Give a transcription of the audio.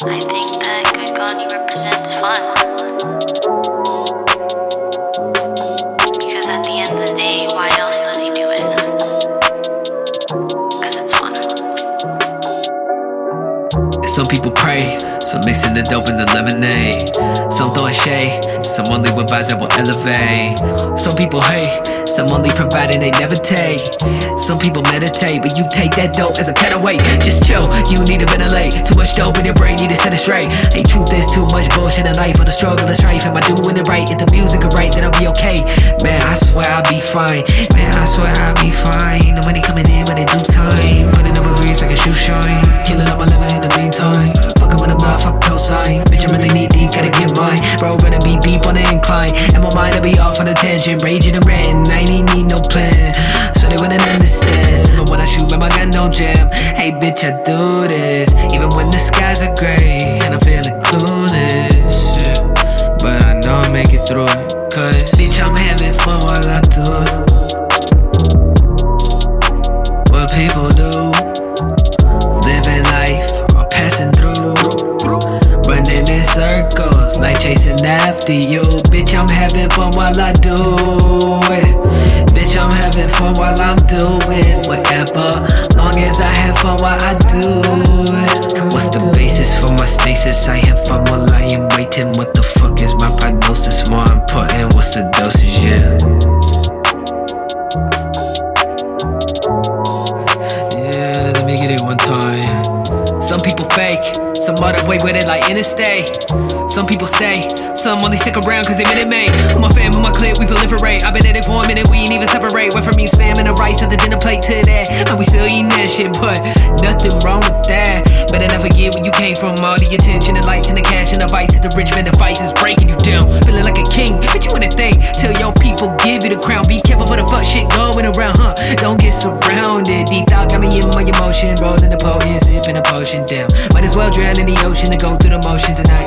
I think that Good Gandhi represents fun. Because at the end of the day, why else does he do it? Because it's fun. Some people pray, some mixing the dope in the lemonade. Some throwing shade, some only with vibes that will elevate. Some people hate, some only providing they never take. Some people meditate, but you take that dope as a weight. Just chill, you need to ventilate. Too much dope in your brain, need to set it straight. Ain't truth, there's too much bullshit in life. For the struggle and strife, am I doing it right? If the music is right, then I'll be okay. Man, I swear I'll be fine. Man, I swear I'll be fine. The money coming in when it do time. Running up grease like a shoe shine. Deep, get mine. Bro, better be beep on the incline. And my mind will be off on a tangent. Raging and ranting, I ain't need no plan. So they wouldn't understand. But when I shoot, man, my gun don't jam. Hey, bitch, I do this. Even when the skies are gray. And I'm feeling clueless. Yeah. But I know I'll make it through after you. Bitch, I'm having fun while I do it. Bitch, I'm having fun while I'm doing whatever. Long as I have fun while I do it. What's the basis for my stasis? I have fun while I am waiting. What the fuck is my prognosis? More important, what's some other way with it like interstate. Some people stay, some only stick around cause they minute made. Who my fam, who my clip, we proliferate. I've been at it for a minute, we ain't even separate. Went from me spamming the rice at the dinner plate to that. And we still eating that shit, but nothing wrong with that. Better never forget where you came from. All the attention and lights and the cash and the vices. The rich man devices breaking you down. Feeling like a king, but you wanna think. Till your people give you the crown. Be careful for the fuck shit going around, huh? Don't get surrounded. Deep thought got me in my emotion. Rolling the potent, drown in the ocean to go through the motions and understand.